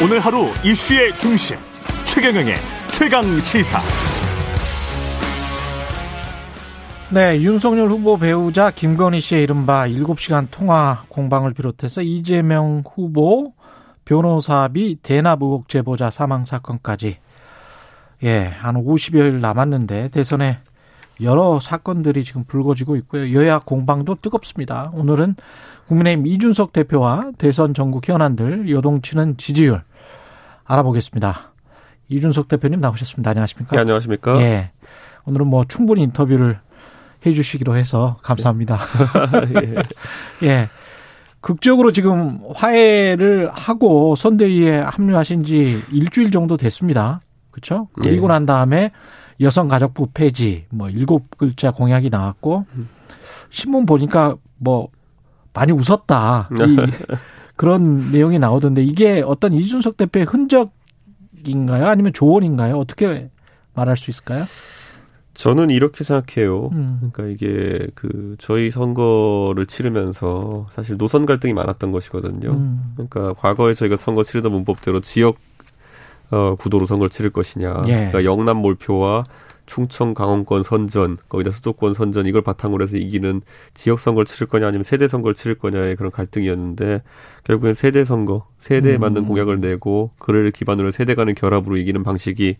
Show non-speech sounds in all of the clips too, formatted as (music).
오늘 하루 이슈의 중심 최경영의 최강 시사. 네, 윤석열 후보 배우자 김건희 씨의 이른바 7시간 통화 공방을 비롯해서 이재명 후보 변호사비 대납 의혹 제보자 사망 사건까지 예, 한 50여일 남았는데 대선에 여러 사건들이 지금 불거지고 있고요. 여야 공방도 뜨겁습니다. 오늘은 국민의힘 이준석 대표와 대선 전국 현안들 요동치는 지지율 알아보겠습니다. 이준석 대표님 나오셨습니다. 안녕하십니까? 네, 안녕하십니까? 예. 오늘은 뭐 충분히 인터뷰를 해 주시기로 해서 감사합니다. (laughs) 예. (laughs) 예. 극적으로 지금 화해를 하고 선대위에 합류하신 지 일주일 정도 됐습니다. 그렇죠? 그리고 예. 난 다음에 여성가족부 폐지 뭐 일곱 글자 공약이 나왔고 신문 보니까 뭐 많이 웃었다. 이 (laughs) 그런 내용이 나오던데 이게 어떤 이준석 대표의 흔적인가요? 아니면 조언인가요? 어떻게 말할 수 있을까요? 저는 이렇게 생각해요. 음. 그러니까 이게 그 저희 선거를 치르면서 사실 노선 갈등이 많았던 것이거든요. 음. 그러니까 과거에 저희가 선거 치르던 문법대로 지역 어, 구도로 선거를 치를 것이냐. 예. 그러니까 영남 몰표와 충청 강원권 선전, 거기다 수도권 선전 이걸 바탕으로 해서 이기는 지역 선거를 치를 거냐 아니면 세대 선거를 치를 거냐의 그런 갈등이었는데 결국엔 세대 선거, 세대에 음. 맞는 공약을 내고 그를 기반으로 세대 간의 결합으로 이기는 방식이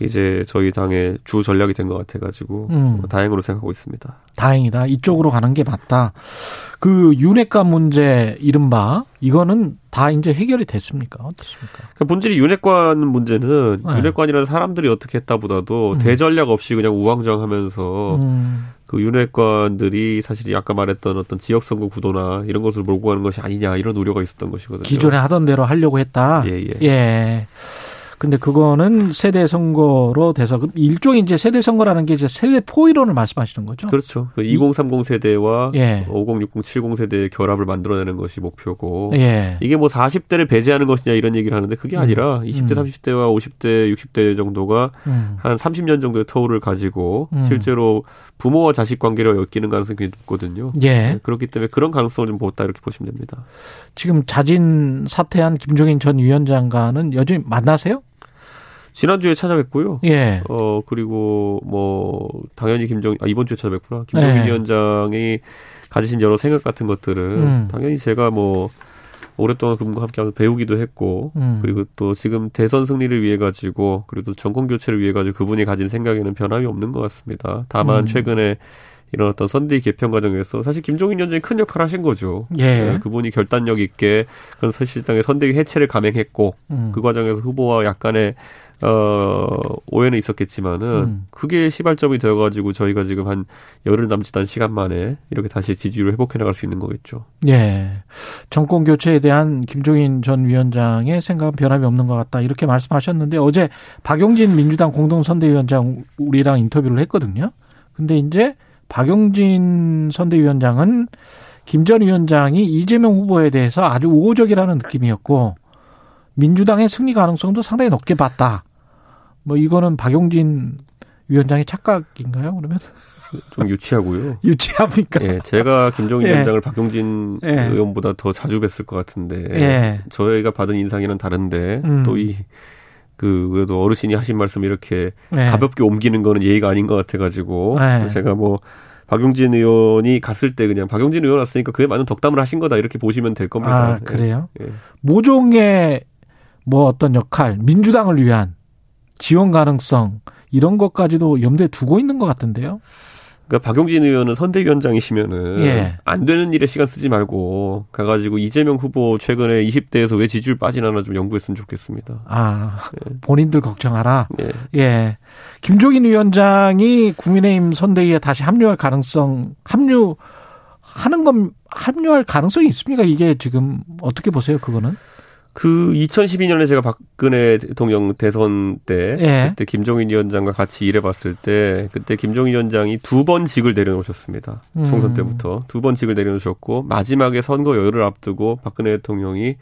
이제 저희 당의 주 전략이 된 것 같아가지고 음. 뭐 다행으로 생각하고 있습니다. 다행이다. 이쪽으로 가는 게 맞다. 그 윤핵관 문제 이른바 이거는 다 이제 해결이 됐습니까? 어떻습니까? 그러니까 본질이 윤핵관 문제는 네. 윤핵관이라는 사람들이 어떻게 했다보다도 음. 대전략 없이 그냥 우왕좌왕하면서 음. 그 윤핵관들이 사실 아까 말했던 어떤 지역 선거 구도나 이런 것을 몰고 가는 것이 아니냐 이런 우려가 있었던 것이거든요. 기존에 하던 대로 하려고 했다. 예, 예. 예. 근데 그거는 세대 선거로 돼서 그 일종의 이제 세대 선거라는 게 이제 세대 포이론을 말씀하시는 거죠? 그렇죠. 그 2030 세대와 예. 50, 60, 70 세대의 결합을 만들어내는 것이 목표고 예. 이게 뭐 40대를 배제하는 것이냐 이런 얘기를 하는데 그게 아니라 20대, 음. 30대와 50대, 60대 정도가 음. 한 30년 정도의 터울을 가지고 음. 실제로 부모와 자식 관계를 엮이는 가능성이 굉장히 높거든요. 예. 네, 그렇기 때문에 그런 가능성을 좀 보았다 이렇게 보시면 됩니다. 지금 자진 사퇴한 김종인 전 위원장과는 여전히 만나세요? 지난주에 찾아뵙고요. 예. 어 그리고 뭐 당연히 김정 아 이번 주에 찾아뵙구나. 김정인 네. 위원장이 가지신 여러 생각 같은 것들은 음. 당연히 제가 뭐 오랫동안 그분과 함께하면서 배우기도 했고 음. 그리고 또 지금 대선 승리를 위해 가지고 그리고 또 정권 교체를 위해 가지고 그분이 가진 생각에는 변함이 없는 것 같습니다. 다만 음. 최근에 이런 어떤 선대위 개편 과정에서 사실 김종인 위원장이 큰 역할을 하신 거죠. 예. 네, 그분이 결단력 있게 그런 사실상의 선대위 해체를 감행했고 음. 그 과정에서 후보와 약간의 어 오해는 있었겠지만은 음. 그게 시발점이 되어가지고 저희가 지금 한 열흘 남짓 한 시간 만에 이렇게 다시 지지율을 회복해 나갈 수 있는 거겠죠. 예. 정권 교체에 대한 김종인 전 위원장의 생각은 변함이 없는 것 같다. 이렇게 말씀하셨는데 어제 박용진 민주당 공동선대위원장 우리랑 인터뷰를 했거든요. 근데 이제 박용진 선대위원장은 김 전 위원장이 이재명 후보에 대해서 아주 우호적이라는 느낌이었고 민주당의 승리 가능성도 상당히 높게 봤다. 뭐 이거는 박용진 위원장의 착각인가요? 그러면 좀 유치하고요. (laughs) 유치합니까? 예, 제가 김종인 예. 위원장을 박용진 예. 의원보다 더 자주 뵀을 것 같은데 예. 저희가 받은 인상이랑 다른데 음. 또이 그 그래도 어르신이 하신 말씀 이렇게 예. 가볍게 옮기는 거는 예의가 아닌 것 같아가지고 네. 제가 뭐 박용진 의원이 갔을 때 그냥 박용진 의원 왔으니까 그에 맞는 덕담을 하신 거다 이렇게 보시면 될 겁니다. 아, 그래요? 예. 예. 모종의 뭐 어떤 역할, 민주당을 위한 지원 가능성 이런 것까지도 염두에 두고 있는 것 같은데요. 그러니까 박용진 의원은 선대위원장이시면은 예. 안 되는 일에 시간 쓰지 말고 가가지고 이재명 후보 최근에 20대에서 왜 지지율 빠지나 좀 연구했으면 좋겠습니다. 아, 예. 본인들 걱정하라. 예. 예. 김종인 위원장이 국민의힘 선대위에 다시 합류할 가능성, 합류 하는 건 합류할 가능성이 있습니까? 이게 지금 어떻게 보세요, 그거는? 그 2012년에 제가 박근혜 대통령 대선 때 예. 그때 김종인 위원장과 같이 일해봤을 때 그때 김종인 위원장이 두 번 직을 내려놓으셨습니다. 음. 총선 때부터 두 번 직을 내려놓으셨고 마지막에 선거 여유를 앞두고 박근혜 대통령이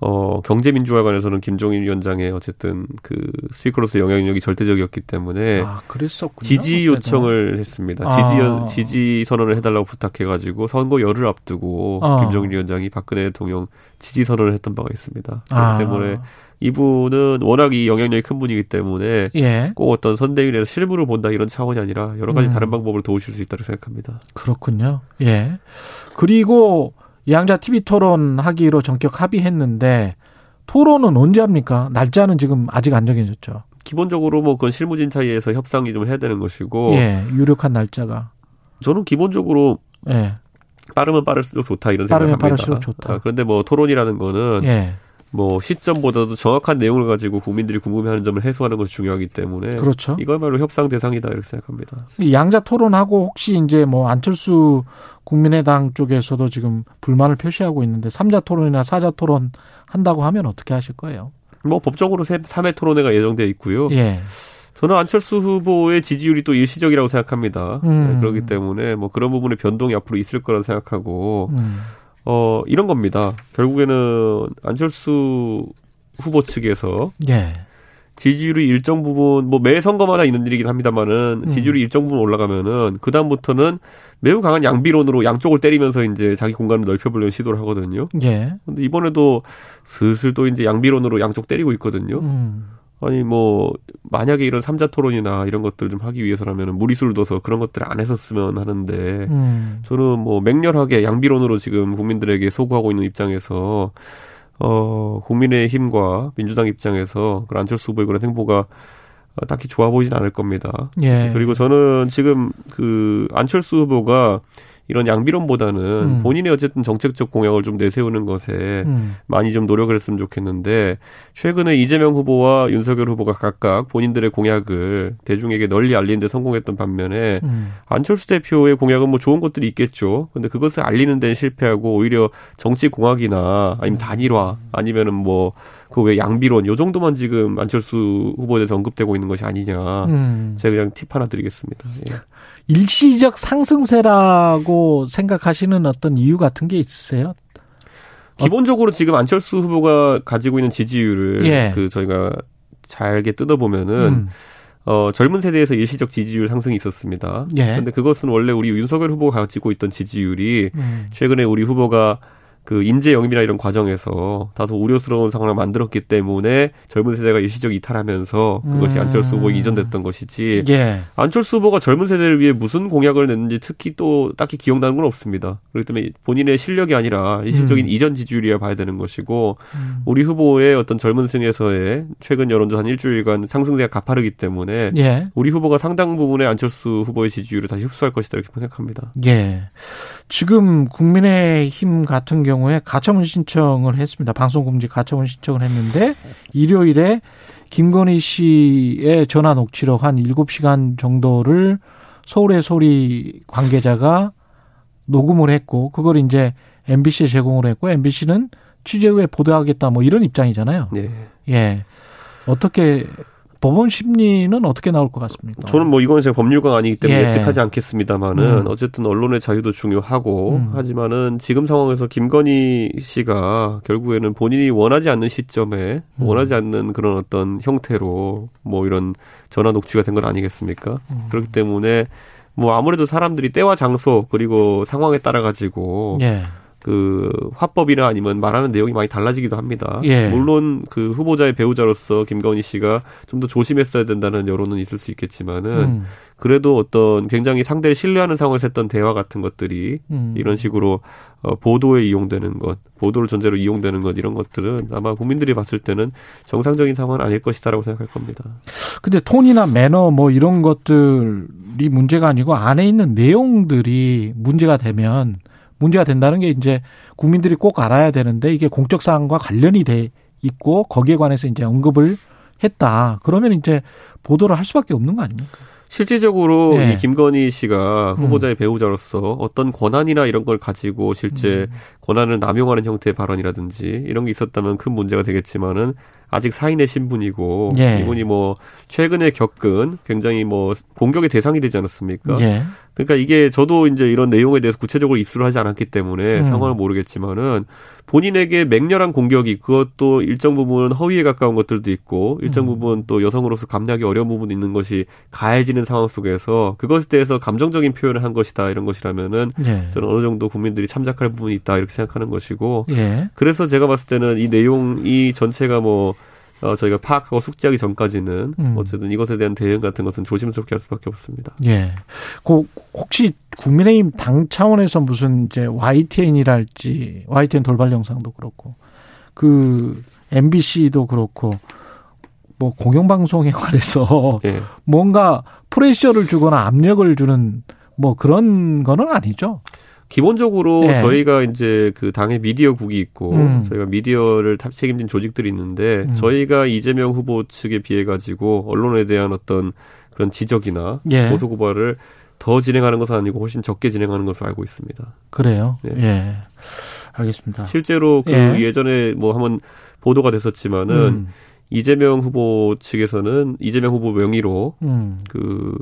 어, 경제민주화관에서는 김종인 위원장의 어쨌든 그 스피커로서 영향력이 절대적이었기 때문에 아. 지지 요청을 했습니다. 아. 지지 지지 선언을 해달라고 부탁해가지고 선거 열흘 앞두고 어. 김종인 위원장이 박근혜 대통령 지지 선언을 했던 바가 있습니다. 그렇기 아. 때문에 이분은 워낙 이 영향력이 큰 분이기 때문에 예. 꼭 어떤 선대위에서 실무를 본다 이런 차원이 아니라 여러 가지 음. 다른 방법으로 도우실 수 있다고 생각합니다. 그렇군요. 예. 그리고 양자 TV 토론 하기로 전격 합의했는데 토론은 언제 합니까? 날짜는 지금 아직 안 정해졌죠. 기본적으로 뭐 그건 실무진 사이에서 협상이 좀 해야 되는 것이고 예. 유력한 날짜가. 저는 기본적으로 예. 빠르면 빠를수록 좋다 이런 빠르면 생각합니다. 빠를수록 좋다. 아, 그런데 뭐 토론이라는 거는 예. 뭐 시점보다도 정확한 내용을 가지고 국민들이 궁금해하는 점을 해소하는 것이 중요하기 때문에 그렇죠. 이거야말로 협상 대상이다 이렇게 생각합니다. 이 양자 토론하고 혹시 이제 뭐 안철수 국민의당 쪽에서도 지금 불만을 표시하고 있는데 삼자 토론이나 사자 토론 한다고 하면 어떻게 하실 거예요? 뭐 법적으로 3회 토론회가 예정돼 있고요. 예. 저는 안철수 후보의 지지율이 또 일시적이라고 생각합니다. 음. 네, 그렇기 때문에 뭐 그런 부분의 변동이 앞으로 있을 거라 생각하고 음. 어 이런 겁니다. 결국에는 안철수 후보 측에서 예. 지지율이 일정 부분 뭐 매 선거마다 있는 일이긴 합니다만은 음. 지지율이 일정 부분 올라가면은 그 다음부터는 매우 강한 양비론으로 양쪽을 때리면서 이제 자기 공간을 넓혀보려는 시도를 하거든요. 예. 근데 이번에도 슬슬 또 이제 양비론으로 양쪽 때리고 있거든요. 음. 아니 뭐 만약에 이런 삼자 토론이나 이런 것들 좀 하기 위해서라면은 무리수를 둬서 그런 것들 안 했었으면 하는데 음. 저는 뭐 맹렬하게 양비론으로 지금 국민들에게 소구하고 있는 입장에서 어 국민의 힘과 민주당 입장에서 그런 안철수 후보의 그런 행보가 어, 딱히 좋아 보이진 않을 겁니다. 예. 그리고 저는 지금 그 안철수 후보가 이런 양비론보다는 음. 본인의 어쨌든 정책적 공약을 좀 내세우는 것에 음. 많이 좀 노력을 했으면 좋겠는데 최근에 이재명 후보와 윤석열 후보가 각각 본인들의 공약을 대중에게 널리 알리는 데 성공했던 반면에 음. 안철수 대표의 공약은 뭐 좋은 것들이 있겠죠. 근데 그것을 알리는 데는 실패하고 오히려 정치 공학이나 아니면 단일화 아니면은 뭐 그외 양비론 요 정도만 지금 안철수 후보에 대해서 언급되고 있는 것이 아니냐. 음. 제가 그냥 팁 하나 드리겠습니다. 예. (laughs) 일시적 상승세라고 생각하시는 어떤 이유 같은 게 있으세요? 기본적으로 지금 안철수 후보가 가지고 있는 지지율을 예. 그 저희가 잘게 뜯어보면은 음. 어, 젊은 세대에서 일시적 지지율 상승이 있었습니다. 예. 근데 그것은 원래 우리 윤석열 후보가 가지고 있던 지지율이 음. 최근에 우리 후보가 그 인재 영입이나 이런 과정에서 다소 우려스러운 상황을 만들었기 때문에 젊은 세대가 일시적 이탈하면서 그것이 음. 안철수 후보에 이전됐던 것이지 예. 안철수 후보가 젊은 세대를 위해 무슨 공약을 냈는지 특히 또 딱히 기억나는 건 없습니다. 그렇기 때문에 본인의 실력이 아니라 일시적인 음. 이전 지지율이야 봐야 되는 것이고 음. 우리 후보의 어떤 젊은 층에서의 최근 여론조사 한 일주일간 상승세가 가파르기 때문에 예. 우리 후보가 상당 부분의 안철수 후보의 지지율을 다시 흡수할 것이다 이렇게 생각합니다. 예. 지금 국민의힘 같은 경우에 가처분 신청을 했습니다. 방송금지 가처분 신청을 했는데 일요일에 김건희 씨의 전화 녹취록 한 7시간 정도를 서울의 소리 관계자가 녹음을 했고 그걸 이제 MBC에 제공을 했고 MBC는 취재 후에 보도하겠다 뭐 이런 입장이잖아요. 네. 예. 어떻게 법원 심리는 어떻게 나올 것 같습니까? 저는 뭐 이건 제가 법률가가 아니기 때문에 예. 예측하지 않겠습니다만은 음. 어쨌든 언론의 자유도 중요하고 음. 하지만은 지금 상황에서 김건희 씨가 결국에는 본인이 원하지 않는 시점에 음. 원하지 않는 그런 어떤 형태로 뭐 이런 전화 녹취가 된 건 아니겠습니까? 음. 그렇기 때문에 뭐 아무래도 사람들이 때와 장소 그리고 상황에 따라 가지고 예. 그 화법이나 아니면 말하는 내용이 많이 달라지기도 합니다. 예. 물론 그 후보자의 배우자로서 김건희 씨가 좀 더 조심했어야 된다는 여론은 있을 수 있겠지만은 음. 그래도 어떤 굉장히 상대를 신뢰하는 상황에서 했던 대화 같은 것들이 음. 이런 식으로 어, 보도에 이용되는 것, 보도를 전제로 이용되는 것 이런 것들은 아마 국민들이 봤을 때는 정상적인 상황은 아닐 것이다라고 생각할 겁니다. 근데 톤이나 매너 뭐 이런 것들이 문제가 아니고 안에 있는 내용들이 문제가 되면 문제가 된다는 게 이제 국민들이 꼭 알아야 되는데 이게 공적 사항과 관련이 돼 있고 거기에 관해서 이제 언급을 했다. 그러면 이제 보도를 할 수밖에 없는 거 아닙니까? 실질적으로 예. 이 김건희 씨가 음. 후보자의 배우자로서 어떤 권한이나 이런 걸 가지고 실제 음. 권한을 남용하는 형태의 발언이라든지 이런 게 있었다면 큰 문제가 되겠지만은 아직 사인의 신분이고 예. 이분이 뭐 최근에 겪은 굉장히 뭐 공격의 대상이 되지 않았습니까? 예. 그러니까 이게 저도 이제 이런 내용에 대해서 구체적으로 입수를 하지 않았기 때문에 음. 상황을 모르겠지만은 본인에게 맹렬한 공격이 그것도 일정 부분 허위에 가까운 것들도 있고 일정 음. 부분 또 여성으로서 감내하기 어려운 부분이 있는 것이 가해지는 상황 속에서 그것에 대해서 감정적인 표현을 한 것이다 이런 것이라면은 예. 저는 어느 정도 국민들이 참작할 부분이 있다 이렇게 생각하는 것이고 예. 그래서 제가 봤을 때는 이 내용 이 전체가 뭐 어, 저희가 파악하고 숙지하기 전까지는 음. 어쨌든 이것에 대한 대응 같은 것은 조심스럽게 할 수밖에 없습니다. 예. 그 혹시 국민의힘 당 차원에서 무슨 이제 YTN이랄지 YTN 돌발 영상도 그렇고 그 MBC도 그렇고 뭐 공영방송에 관해서 (laughs) 예. 뭔가 pressure를 주거나 압력을 주는 뭐 그런 거는 아니죠. 기본적으로 예. 저희가 이제 그 당의 미디어국이 있고 음. 저희가 미디어를 탑- 책임진 조직들이 있는데 음. 저희가 이재명 후보 측에 비해 가지고 언론에 대한 어떤 그런 지적이나 예. 고소 고발을 더 진행하는 것은 아니고 훨씬 적게 진행하는 것으로 알고 있습니다. 그래요. 예. 예. 알겠습니다. 실제로 그 예. 예. 전에뭐 한번 보도가 됐었지만은 음. 이재명 후보 측에서는 이재명 후보 명의로 음. 그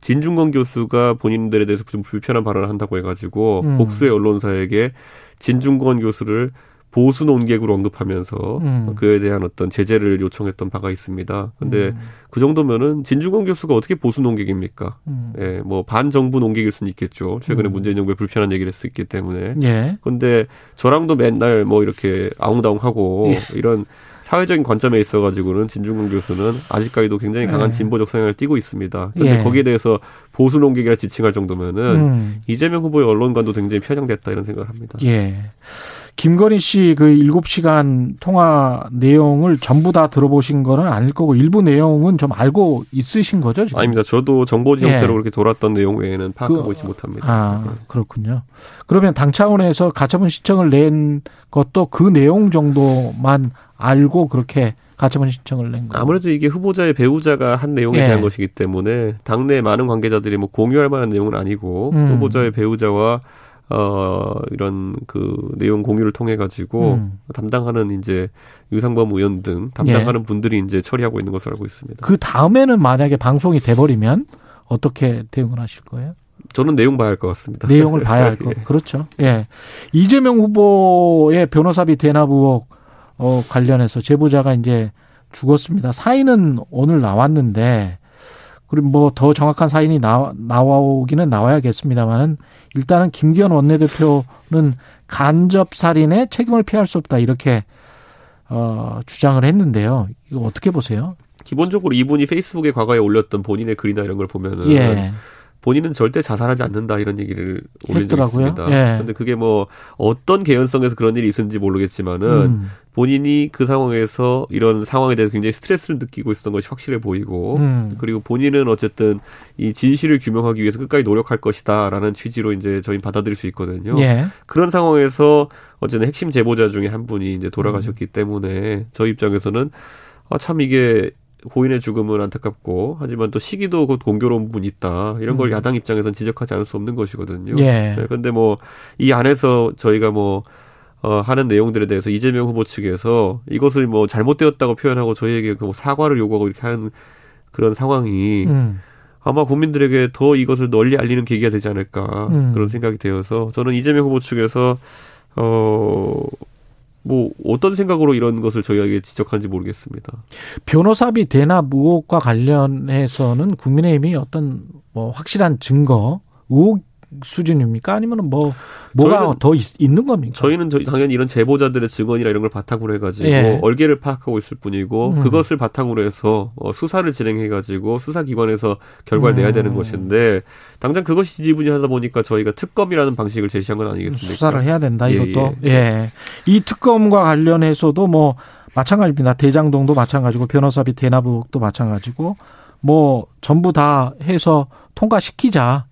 진중권 교수가 본인들에 대해서 좀 불편한 발언을 한다고 해가지고 음. 복수의 언론사에게 진중권 교수를 보수 논객으로 언급하면서 음. 그에 대한 어떤 제재를 요청했던 바가 있습니다. 근데 음. 그 정도면은 진중권 교수가 어떻게 보수 논객입니까? 음. 예, 뭐 반정부 논객일 수는 있겠죠. 최근에 음. 문재인 정부에 불편한 얘기를 했었기 때문에. 예. 근데 저랑도 맨날 뭐 이렇게 아웅다웅하고 예. 이런 사회적인 관점에 있어 가지고는 진중권 교수는 아직까지도 굉장히 강한 예. 진보적 성향을 띠고 있습니다. 근데 예. 거기에 대해서 보수 농객이라 지칭할 정도면은 음. 이재명 후보의 언론관도 굉장히 편향됐다 이런 생각을 합니다. 예. 김건희 씨그 7시간 통화 내용을 전부 다 들어보신 거는 아닐 거고 일부 내용은 좀 알고 있으신 거죠, 지금? 아닙니다. 저도 정보지 예. 형태로 그렇게 돌았던 내용 외에는 파악하고 그- 있지 못합니다. 아, 네. 그렇군요. 그러면 당 차원에서 가처분 신청을 낸 것도 그 내용 정도만 알고 그렇게 가처분 신청을 낸 거예요. 아무래도 이게 후보자의 배우자가 한 내용에 예. 대한 것이기 때문에 당내 많은 관계자들이 뭐 공유할 만한 내용은 아니고 음. 후보자의 배우자와 어 이런 그 내용 공유를 통해 가지고 음. 담당하는 이제 유상범 의원 등 담당하는 분들이 이제 처리하고 있는 것으로 알고 있습니다. 그 다음에는 만약에 방송이 돼버리면 어떻게 대응을 하실 거예요? 저는 내용 봐야 할 것 같습니다. 내용을 봐야 할 (laughs) 거. 예. 그렇죠. 예. 이재명 후보의 변호사비 대납 의혹 어, 관련해서 제보자가 이제 죽었습니다. 사인은 오늘 나왔는데 그리고 뭐 더 정확한 사인이 나와, 나오기는 나와야겠습니다만은 일단은 김기현 원내대표는 간접 살인에 책임을 피할 수 없다 이렇게 어, 주장을 했는데요. 이거 어떻게 보세요? 기본적으로 이분이 페이스북에 과거에 올렸던 본인의 글이나 이런 걸 보면은 예. 본인은 절대 자살하지 않는다 이런 얘기를 올린 적이. 있습니다. 예. 근데 그게 뭐 어떤 개연성에서 그런 일이 있었는지 모르겠지만은 음, 본인이 그 상황에서 이런 상황에 대해서 굉장히 스트레스를 느끼고 있었던 것이 확실해 보이고 음. 그리고 본인은 어쨌든 이 진실을 규명하기 위해서 끝까지 노력할 것이다라는 취지로 이제 저희 받아들일 수 있거든요. 예. 그런 상황에서 어쨌든 핵심 제보자 중에 한 분이 이제 돌아가셨기 때문에 저희 입장에서는 아, 참 이게 고인의 죽음은 안타깝고 하지만 또 시기도 곧 공교로운 부분이 있다 이런 걸 음. 야당 입장에선 지적하지 않을 수 없는 것이거든요. 예. 네, 근데 뭐 이 안에서 저희가 뭐 어, 하는 내용들에 대해서 이재명 후보 측에서 이것을 뭐 잘못되었다고 표현하고 저희에게 그 뭐 사과를 요구하고 이렇게 하는 그런 상황이 음. 아마 국민들에게 더 이것을 널리 알리는 계기가 되지 않을까 음. 그런 생각이 되어서 저는 이재명 후보 측에서 어. 뭐 어떤 생각으로 이런 것을 저희에게 지적하는지 모르겠습니다. 변호사비 대납 의혹과 관련해서는 국민의힘이 어떤 뭐 확실한 증거 의혹 수준입니까? 아니면 뭐 뭐가 더 있, 는 겁니까? 저희는 저- 당연히 이런 제보자들의 증언이나 이런 걸 바탕으로 해가지고 예. 얼개를 파악하고 있을 뿐이고 음. 그것을 바탕으로 해서 어, 수사를 진행해가지고 수사기관에서 결과를 내야 되는 음. 것인데 당장 그것이 지지분이하다 보니까 저희가 특검이라는 방식을 제시한 건 아니겠습니까? 수사를 해야 된다 예, 이것도 예. 이 특검과 관련해서도 뭐 마찬가지입니다. 대장동도 마찬가지고 변호사비 대납 의혹도 마찬가지고 뭐 전부 다 해서 통과시키자.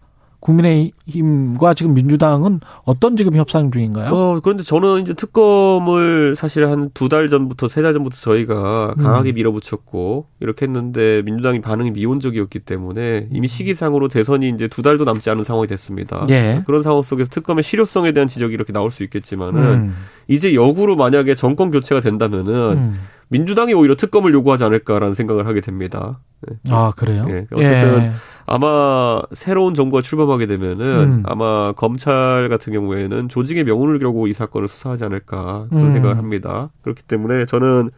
국민의힘과 지금 민주당은 어떤 지금 협상 중인가요? 어, 그런데 저는 이제 특검을 사실 한 두 달 전부터 세 달 전부터 저희가 음. 강하게 밀어붙였고 이렇게 했는데 민주당이 반응이 미온적이었기 때문에 이미 시기상으로 대선이 이제 두 달도 남지 않은 상황이 됐습니다. 음. 예. 그런 상황 속에서 특검의 실효성에 대한 지적이 이렇게 나올 수 있겠지만은 음. 이제 역으로 만약에 정권 교체가 된다면은 음. 민주당이 오히려 특검을 요구하지 않을까라는 생각을 하게 됩니다. 네. 아 그래요? 예. 어쨌든 예. 아마 새로운 정부가 출범하게 되면은 음. 아마 검찰 같은 경우에는 조직의 명운을 겨고 이 사건을 수사하지 않을까 그런 음. 생각을 합니다. 그렇기 때문에 저는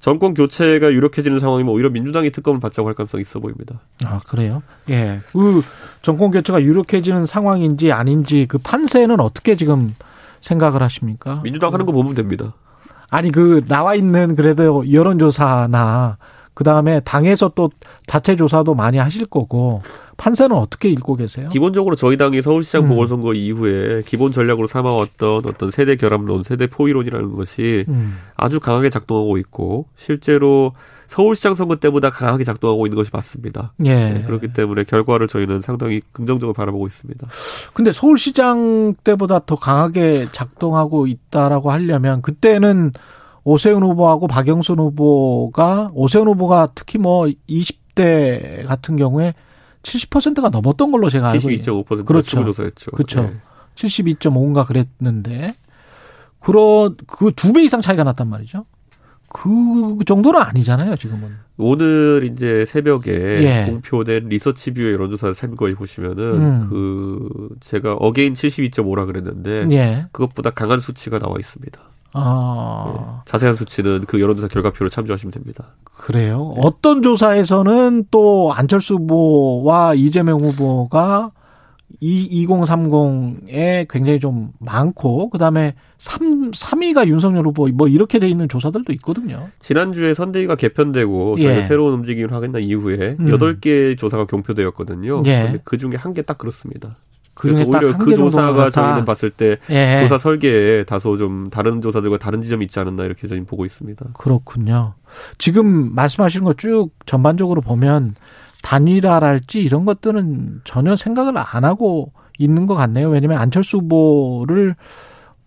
정권 교체가 유력해지는 상황이면 오히려 민주당이 특검을 받자고 할 가능성이 있어 보입니다. 아 그래요? 예. 그 정권 교체가 유력해지는 상황인지 아닌지 그 판세는 어떻게 지금 생각을 하십니까? 민주당 하는 거 보면 됩니다. 아니 그 나와 있는 그래도 여론조사나 그 다음에 당에서 또 자체 조사도 많이 하실 거고 판세는 어떻게 읽고 계세요? 기본적으로 저희 당이 서울시장 음. 보궐선거 이후에 기본 전략으로 삼아왔던 어떤 세대 결합론, 세대 포위론이라는 것이 음. 아주 강하게 작동하고 있고 실제로 서울시장 선거 때보다 강하게 작동하고 있는 것이 맞습니다. 예. 네, 그렇기 때문에 결과를 저희는 상당히 긍정적으로 바라보고 있습니다. 근데 서울시장 때보다 더 강하게 작동하고 있다라고 하려면 그때는 오세훈 후보하고 박영선 후보가 오세훈 후보가 특히 뭐 20대 같은 경우에 70%가 넘었던 걸로 제가 알고 있어요. 72.5% 그렇죠. 조사했죠. 그렇죠. 네. 72.5인가 그랬는데 그런 그 두 배 이상 차이가 났단 말이죠. 그 정도는 아니잖아요, 지금은. 오늘 이제 새벽에 예. 공표된 리서치뷰의 여론조사를 참고해 보시면은 음. 그 제가 again 72.5라 그랬는데 예. 그것보다 강한 수치가 나와 있습니다. 아. 네. 자세한 수치는 그 여론조사 결과표를 참조하시면 됩니다. 그래요? 네. 어떤 조사에서는 또 안철수 후보와 이재명 후보가 2030에 굉장히 좀 많고 그다음에 3 3위가 윤석열 후보 뭐 이렇게 돼 있는 조사들도 있거든요. 지난주에 선대위가 개편되고 예. 새로운 움직임을 하겠다 이후에 음. 8개 조사가 경표되었거든요. 예. 근데 그 중에 한 개 딱 그렇습니다. 그래서 오히려 그 조사가 저희는 봤을 때 예. 조사 설계에 다소 좀 다른 조사들과 다른 지점이 있지 않았나 이렇게 저희는 보고 있습니다. 그렇군요. 지금 말씀하시는 거 쭉 전반적으로 보면 단일화랄지 이런 것들은 전혀 생각을 안 하고 있는 것 같네요. 왜냐하면 안철수 후보를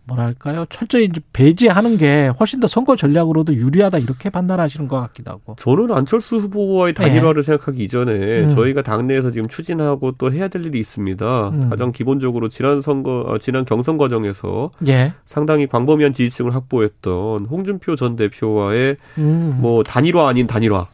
뭐랄까요 철저히 배제하는 게 훨씬 더 선거 전략으로도 유리하다 이렇게 판단하시는 것 같기도 하고. 저는 안철수 후보와의 단일화를 네. 생각하기 이전에 음. 저희가 당내에서 지금 추진하고 또 해야 될 일이 있습니다. 음. 가장 기본적으로 지난 선거, 어, 지난 경선 과정에서 예. 상당히 광범위한 지지층을 확보했던 홍준표 전 대표와의 음. 뭐 단일화 아닌 단일화.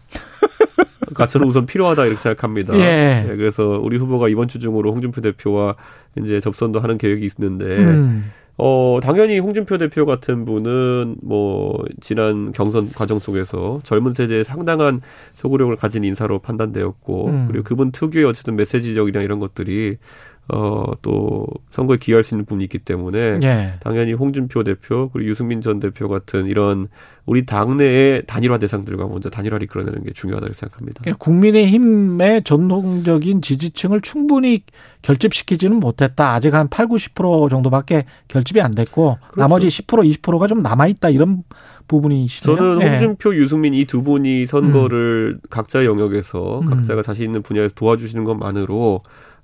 가 저는 우선 필요하다 이렇게 생각합니다. 예. 네, 그래서 우리 후보가 이번 주 중으로 홍준표 대표와 이제 접선도 하는 계획이 있는데 음. 어, 당연히 홍준표 대표 같은 분은 뭐, 지난 경선 과정 속에서 젊은 세대에 상당한 소구력을 가진 인사로 판단되었고, 음. 그리고 그분 특유의 어쨌든 메시지적이나 이런 것들이 어, 또 선거에 기여할 수 있는 부분이 있기 때문에 예. 당연히 홍준표 대표 그리고 유승민 전 대표 같은 이런 우리 당내의 단일화 대상들과 먼저 단일화를 이끌어내는 게 중요하다고 생각합니다. 그러니까 국민의힘의 전통적인 지지층을 충분히 결집시키지는 못했다. 아직 한 8, 90% 정도밖에 결집이 안 됐고 그렇죠. 나머지 10% 20%가 좀 남아 있다 이런 부분이시죠. 저는 예. 홍준표, 네. 유승민 이 두 분이 선거를 음. 각자의 영역에서 음. 각자가 자신 있는 분야에서 도와주시는 것만으로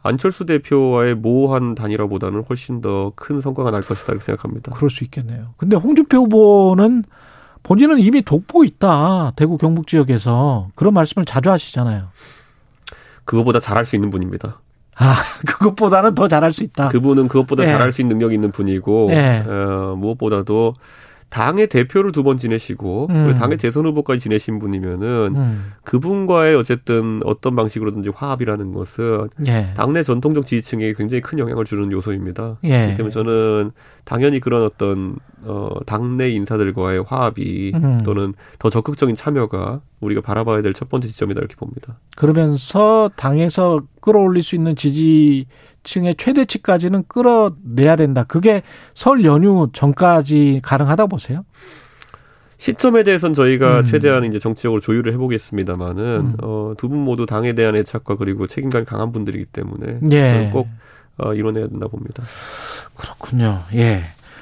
안철수 대표와의 모호한 단일화보다는 훨씬 더 큰 성과가 날 것이다 고 생각합니다. 그럴 수 있겠네요. 근데 홍준표 후보는 본인은 이미 독보 있다. 대구 경북 지역에서 그런 말씀을 자주 하시잖아요. 그거보다 잘할 수 있는 분입니다. 아, (laughs) 그것보다는 더 잘할 수 있다. 그분은 그것보다 네. 잘할 수 있는 능력이 있는 분이고 네. 어, 무엇보다도 당의 대표를 두 번 지내시고 음. 당의 대선 후보까지 지내신 분이면은 음. 그분과의 어쨌든 어떤 방식으로든지 화합이라는 것은 예. 당내 전통적 지지층에 굉장히 큰 영향을 주는 요소입니다. 예. 그렇기 때문에 저는 당연히 그런 어떤 어 당내 인사들과의 화합이 음. 또는 더 적극적인 참여가 우리가 바라봐야 될 첫 번째 지점이다 이렇게 봅니다. 그러면서 당에서 끌어올릴 수 있는 지지 층의 최대치까지는 끌어내야 된다. 그게 설 연휴 전까지 가능하다 보세요? 시점에 대해서는 저희가 음. 최대한 이제 정치적으로 조율을 해보겠습니다만은 음. 어, 두 분 모두 당에 대한 애착과 그리고 책임감이 강한 분들이기 때문에 예. 꼭 어, 이뤄내야 된다 봅니다. 그렇군요. 예.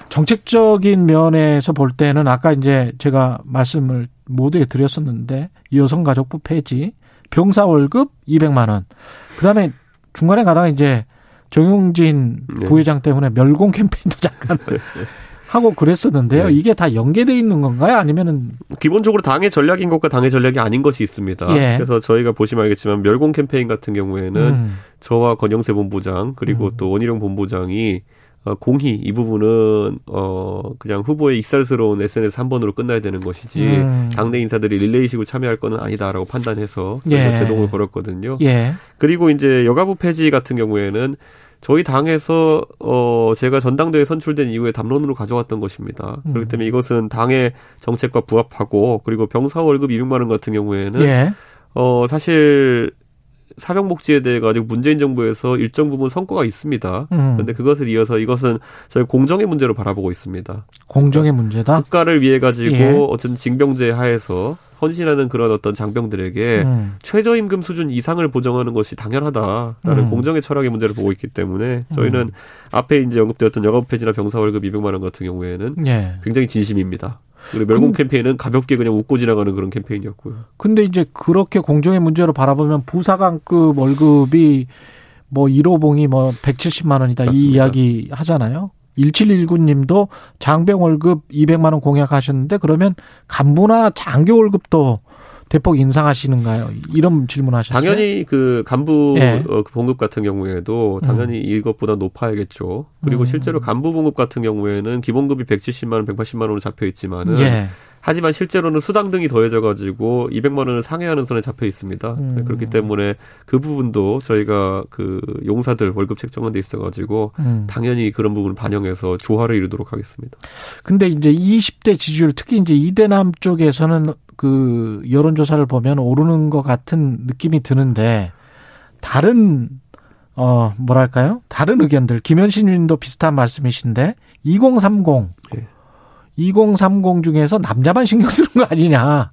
정책적인 면에서 볼 때는 아까 이제 제가 말씀을 모두에 드렸었는데 여성가족부 폐지, 병사 월급 200만 원. 그다음에 중간에 가다가 이제 정용진 네. 부회장 때문에 멸공 캠페인도 잠깐 하고 그랬었는데요. 네. 이게 다 연계돼 있는 건가요? 아니면은 기본적으로 당의 전략인 것과 당의 전략이 아닌 것이 있습니다. 예. 그래서 저희가 보시면 알겠지만 멸공 캠페인 같은 경우에는 음. 저와 권영세 본부장 그리고 음. 또 원희룡 본부장이 어, 공히 이 부분은 어 그냥 후보의 익살스러운 SNS 한 번으로 끝나야 되는 것이지 음. 당내 인사들이 릴레이식으로 참여할 거는 아니다라고 판단해서 예. 제동을 걸었거든요. 예. 그리고 이제 여가부 폐지 같은 경우에는 저희 당에서 어 제가 전당대회 선출된 이후에 담론으로 가져왔던 것입니다. 음. 그렇기 때문에 이것은 당의 정책과 부합하고 그리고 병사 월급 200만 원 같은 경우에는 예. 어 사실 사병 복지에 대해 가지고 문재인 정부에서 일정 부분 성과가 있습니다. 음. 그런데 그것을 이어서 이것은 저희 공정의 문제로 바라보고 있습니다. 공정의 문제다. 국가를 위해 가지고 예. 어쨌든 징병제 하에서 헌신하는 그런 어떤 장병들에게 음. 최저임금 수준 이상을 보정하는 것이 당연하다라는 음. 공정의 철학의 문제를 보고 있기 때문에 저희는 음. 앞에 이제 언급되었던 영업 폐지나 병사 월급 200만 원 같은 경우에는 예. 굉장히 진심입니다. 그리고 멸공 캠페인은 가볍게 그냥 웃고 지나가는 그런 캠페인이었고요. 근데 이제 그렇게 공정의 문제로 바라보면 부사관급 월급이 뭐 1호봉이 뭐 170만 원이다 맞습니다. 이 이야기 하잖아요. 1719님도 장병 월급 200만 원 공약하셨는데 그러면 간부나 장교 월급도 대폭 인상하시는가요? 이런 질문하셨어요. 당연히 그 간부 예. 어, 그 봉급 같은 경우에도 당연히 음. 이것보다 높아야겠죠. 그리고 음. 실제로 간부 봉급 같은 경우에는 기본급이 170만 원, 180만 원으로 잡혀 있지만은 예. 하지만 실제로는 수당 등이 더해져 가지고 200만 원을 상회하는 선에 잡혀 있습니다. 음. 그렇기 때문에 그 부분도 저희가 그 용사들 월급 책정한 데 있어 가지고 음. 당연히 그런 부분을 반영해서 조화를 이루도록 하겠습니다. 근데 이제 20대 지지율 특히 이제 이대남 쪽에서는 그 여론조사를 보면 오르는 것 같은 느낌이 드는데 다른 어 뭐랄까요? 다른 의견들 김현신 님도 비슷한 말씀이신데 2030 네. 2030 중에서 남자만 신경 쓰는 거 아니냐.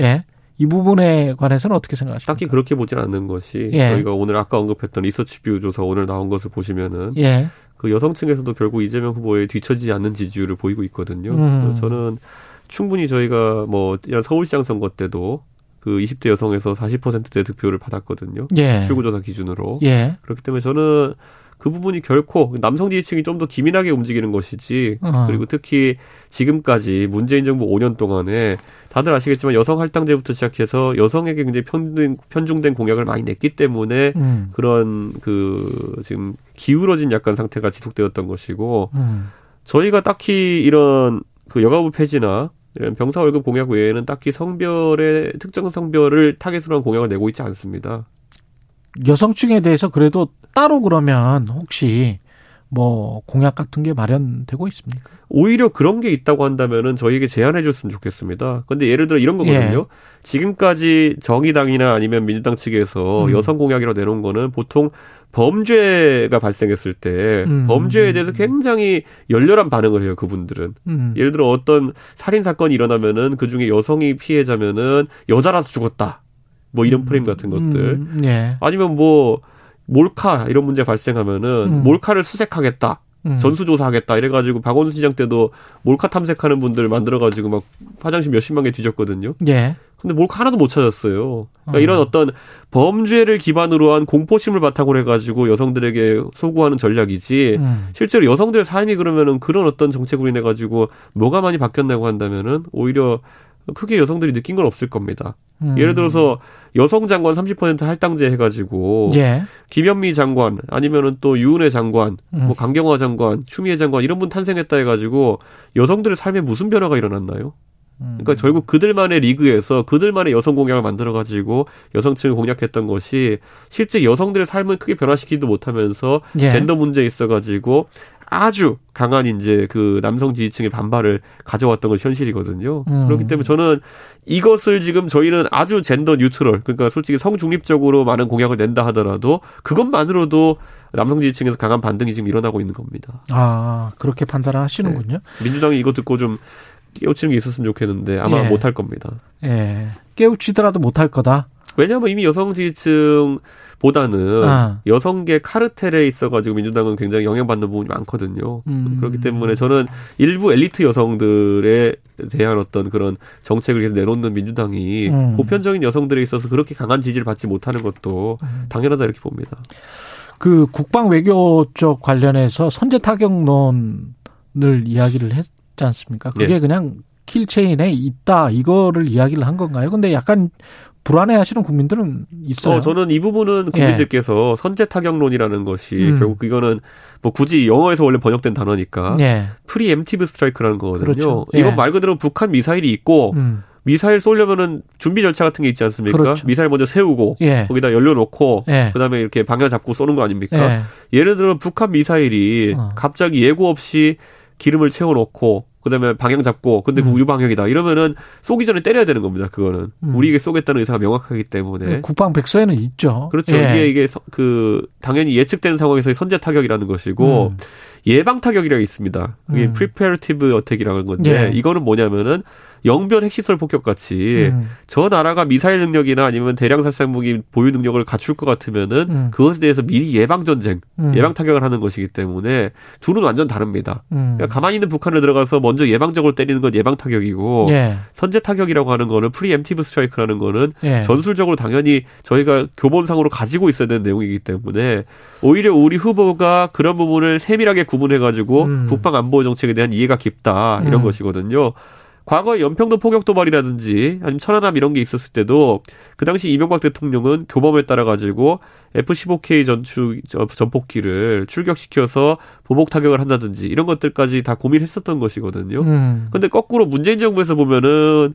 예. 이 부분에 관해서는 어떻게 생각하십니까? 딱히 그렇게 보진 않는 것이 예. 저희가 오늘 아까 언급했던 리서치뷰 조사 오늘 나온 것을 보시면은 예. 그 여성층에서도 결국 이재명 후보에 뒤처지지 않는 지지율을 보이고 있거든요. 음. 저는 충분히 저희가 뭐 이런 서울시장 선거 때도 그 20대 여성에서 40%대 득표를 받았거든요. 예. 출구조사 기준으로. 예. 그렇기 때문에 저는 그 부분이 결코 남성 지지층이 좀 더 기민하게 움직이는 것이지 어. 그리고 특히 지금까지 문재인 정부 5년 동안에 다들 아시겠지만 여성 할당제부터 시작해서 여성에게 굉장히 편중, 편중된 공약을 많이 냈기 때문에 음. 그런 그 지금 기울어진 약간 상태가 지속되었던 것이고 음. 저희가 딱히 이런 그 여가부 폐지나 이런 병사 월급 공약 외에는 딱히 성별의 특정 성별을 타겟으로 한 공약을 내고 있지 않습니다. 여성층에 대해서 그래도 따로 그러면 혹시 뭐 공약 같은 게 마련되고 있습니까? 오히려 그런 게 있다고 한다면은 저희에게 제안해 줬으면 좋겠습니다. 근데 예를 들어 이런 거거든요. 예. 지금까지 정의당이나 아니면 민주당 측에서 음. 여성 공약이라고 내놓은 거는 보통 범죄가 발생했을 때 음. 범죄에 대해서 굉장히 열렬한 반응을 해요 그분들은 음. 예를 들어 어떤 살인 사건이 일어나면은 그 중에 여성이 피해자면은 여자라서 죽었다 뭐 이런 음. 프레임 같은 것들 음. 예. 아니면 뭐 몰카 이런 문제 발생하면은 음. 몰카를 수색하겠다. 음. 전수조사하겠다 이래가지고 박원순 시장 때도 몰카 탐색하는 분들 만들어가지고 막 화장실 몇십만 개 뒤졌거든요. 예. 근데 몰카 하나도 못 찾았어요. 그러니까 어. 이런 어떤 범죄를 기반으로 한 공포심을 바탕으로 해가지고 여성들에게 소구하는 전략이지 음. 실제로 여성들의 삶이 그러면은 그런 어떤 정책으로 인해 가지고 뭐가 많이 바뀌었나고 한다면은 오히려 크게 여성들이 느낀 건 없을 겁니다. 음. 예를 들어서 여성 장관 30% 할당제 해가지고 예. 김현미 장관 아니면은 또 유은혜 장관, 음. 뭐 강경화 장관, 추미애 장관 이런 분 탄생했다 해가지고 여성들의 삶에 무슨 변화가 일어났나요? 그러니까 결국 그들만의 리그에서 그들만의 여성 공약을 만들어가지고 여성층을 공략했던 것이 실제 여성들의 삶을 크게 변화시키지도 못하면서 예. 젠더 문제에 있어가지고 아주 강한 이제 그 남성 지지층의 반발을 가져왔던 것이 현실이거든요. 음. 그렇기 때문에 저는 이것을 지금 저희는 아주 젠더 뉴트럴 그러니까 솔직히 성 중립적으로 많은 공약을 낸다 하더라도 그것만으로도 남성 지지층에서 강한 반등이 지금 일어나고 있는 겁니다. 아 그렇게 판단하시는군요. 네. 민주당이 이거 듣고 좀 깨우치는 게 있었으면 좋겠는데 아마 예. 못할 겁니다. 예. 깨우치더라도 못할 거다. 왜냐하면 이미 여성 지지층 보다는 아. 여성계 카르텔에 있어가지고 민주당은 굉장히 영향받는 부분이 많거든요. 음. 그렇기 때문에 저는 일부 엘리트 여성들에 대한 어떤 그런 정책을 계속 내놓는 민주당이 음. 보편적인 여성들에 있어서 그렇게 강한 지지를 받지 못하는 것도 음. 당연하다 이렇게 봅니다. 그 국방 외교 쪽 관련해서 선제 타격론을 이야기를 했지 않습니까? 그게 네. 그냥 킬체인에 있다 이거를 이야기를 한 건가요? 근데 약간 불안해하시는 국민들은 있어요. 어, 저는 이 부분은 국민들께서 예. 선제 타격론이라는 것이 음. 결국 이거는 뭐 굳이 영어에서 원래 번역된 단어니까 예. preemptive strike라는 거거든요. 그렇죠. 예. 이건 말 그대로 북한 미사일이 있고 음. 미사일 쏘려면은 준비 절차 같은 게 있지 않습니까? 그렇죠. 미사일 먼저 세우고 예. 거기다 연료 넣고 예. 그다음에 이렇게 방향 잡고 쏘는 거 아닙니까? 예. 를 들어 북한 미사일이 어. 갑자기 예고 없이 기름을 채워 놓고 그다음에 방향 잡고 근데 그 음. 우리 방향이다 이러면은 쏘기 전에 때려야 되는 겁니다. 그거는 음. 우리에게 쏘겠다는 의사가 명확하기 때문에 네, 국방 백서에는 있죠. 그렇죠. 예. 이게 이게 그 당연히 예측되는 상황에서의 선제 타격이라는 것이고 음. 예방 타격이라고 있습니다. 그게 음. preventive attack이라는 건데 예. 이거는 뭐냐면은 영변 핵시설 폭격 같이 음. 저 나라가 미사일 능력이나 아니면 대량 살상 무기 보유 능력을 갖출 것 같으면은 음. 그것에 대해서 미리 예방 전쟁, 음. 예방 타격을 하는 것이기 때문에 둘은 완전 다릅니다. 음. 그러니까 가만히 있는 북한을 들어가서 먼저 예방적으로 때리는 건 예방 타격이고 예. 선제 타격이라고 하는 거는 preemptive strike라는 거는 예. 전술적으로 당연히 저희가 교본상으로 가지고 있어야 되는 내용이기 때문에 오히려 우리 후보가 그런 부분을 세밀하게 구분해 가지고 음. 북방 안보 정책에 대한 이해가 깊다 이런 음. 것이거든요. 과거에 연평도 포격 도발이라든지 아니면 천안함 이런 게 있었을 때도 그 당시 이명박 대통령은 교범에 따라 가지고 F-15K 전추 전폭기를 출격시켜서 보복 타격을 한다든지 이런 것들까지 다 고민했었던 것이거든요. 음. 근데 거꾸로 문재인 정부에서 보면은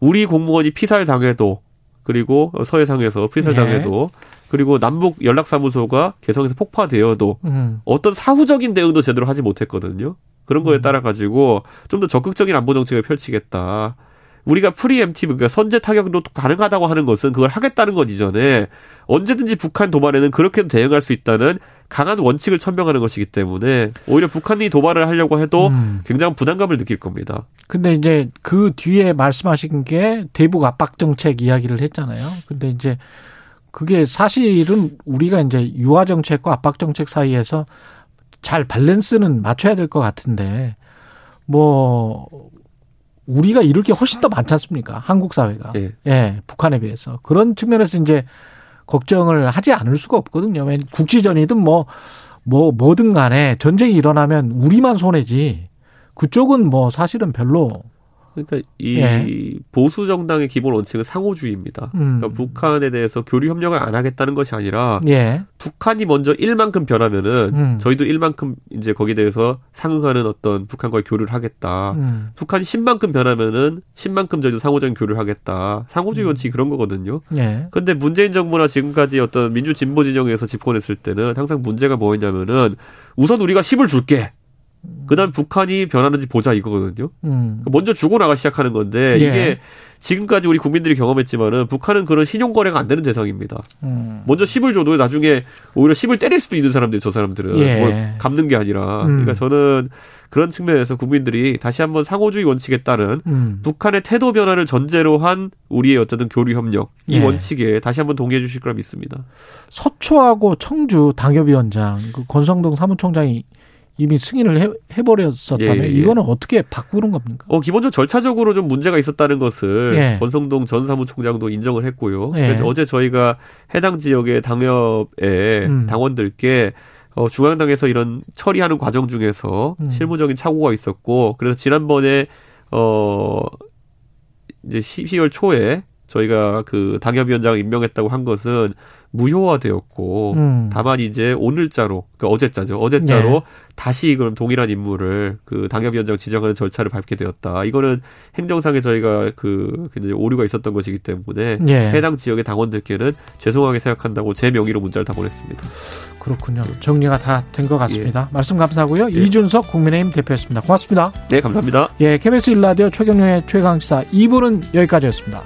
우리 공무원이 피살 당해도 그리고 서해상에서 피살 당해도 네. 그리고 남북 연락사무소가 개성에서 폭파되어도 음. 어떤 사후적인 대응도 제대로 하지 못했거든요. 그런 거에 음. 따라 가지고 좀 더 적극적인 안보 정책을 펼치겠다. 우리가 preemptive 그러니까 선제 타격도 가능하다고 하는 것은 그걸 하겠다는 것 이전에 언제든지 북한 도발에는 그렇게도 대응할 수 있다는 강한 원칙을 천명하는 것이기 때문에 오히려 북한이 도발을 하려고 해도 음. 굉장한 부담감을 느낄 겁니다. 근데 이제 그 뒤에 말씀하신 게 대북 압박 정책 이야기를 했잖아요. 근데 이제 그게 사실은 우리가 이제 유화 정책과 압박 정책 사이에서 잘 밸런스는 맞춰야 될 것 같은데 뭐 우리가 이럴 게 훨씬 더 많지 않습니까? 한국 사회가. 예. 예. 북한에 비해서. 그런 측면에서 이제 걱정을 하지 않을 수가 없거든요. 국지전이든 뭐, 뭐, 뭐든 간에 전쟁이 일어나면 우리만 손해지. 그쪽은 뭐 사실은 별로 그러니까 이 예. 보수 정당의 기본 원칙은 상호주의입니다. 음. 그러니까 북한에 대해서 교류 협력을 안 하겠다는 것이 아니라 예. 북한이 먼저 1만큼 변하면은 음. 저희도 1만큼 이제 거기에 대해서 상응하는 어떤 북한과의 교류를 하겠다. 음. 북한이 10만큼 변하면은 10만큼 저희도 상호적인 교류를 하겠다. 상호주의 음. 원칙이 그런 거거든요. 예. 근데 문재인 정부나 지금까지 어떤 민주 진보 진영에서 집권했을 때는 항상 문제가 뭐였냐면은 우선 우리가 10을 줄게. 그다음 북한이 변하는지 보자 이거거든요. 음. 먼저 주고 나가 시작하는 건데 예. 이게 지금까지 우리 국민들이 경험했지만은 북한은 그런 신용 거래가 안 되는 대상입니다. 음. 먼저 10을 줘도 나중에 오히려 10을 때릴 수도 있는 사람들 저 사람들은 예. 뭘 갚는 게 아니라 음. 그러니까 저는 그런 측면에서 국민들이 다시 한번 상호주의 원칙에 따른 음. 북한의 태도 변화를 전제로 한 우리의 어쨌든 교류 협력 이 예. 원칙에 다시 한번 동의해 주실 거라 믿습니다. 서초하고 청주 당협위원장 그 권성동 사무총장이 이미 승인을 해, 해버렸었다면 예, 예. 이거는 어떻게 바꾸는 겁니까? 어 기본적으로 절차적으로 좀 문제가 있었다는 것을 예. 권성동 전 사무총장도 인정을 했고요. 예. 어제 저희가 해당 지역의 당협의 음. 당원들께 어, 중앙당에서 이런 처리하는 과정 중에서 음. 실무적인 착오가 있었고 그래서 지난번에 어 이제 12월 초에 저희가 그 당협위원장 임명했다고 한 것은 무효화되었고 음. 다만 이제 오늘자로 그 어제자죠 어제자로 네. 다시 그럼 동일한 인물을 그 당협위원장 지정하는 절차를 밟게 되었다. 이거는 행정상에 저희가 그 오류가 있었던 것이기 때문에 네. 해당 지역의 당원들께는 죄송하게 생각한다고 제 명의로 문자를 다 보냈습니다. 그렇군요. 정리가 다 된 것 같습니다. 예. 말씀 감사하고요. 예. 이준석 국민의힘 대표였습니다. 고맙습니다. 네, 감사합니다. 예, KBS 일라디오 최경영의 최강시사 2부는 여기까지였습니다.